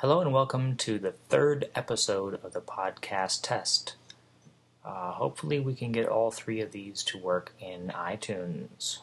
Hello and welcome to the third episode of the podcast test. Uh, hopefully, we can get all three of these to work in iTunes.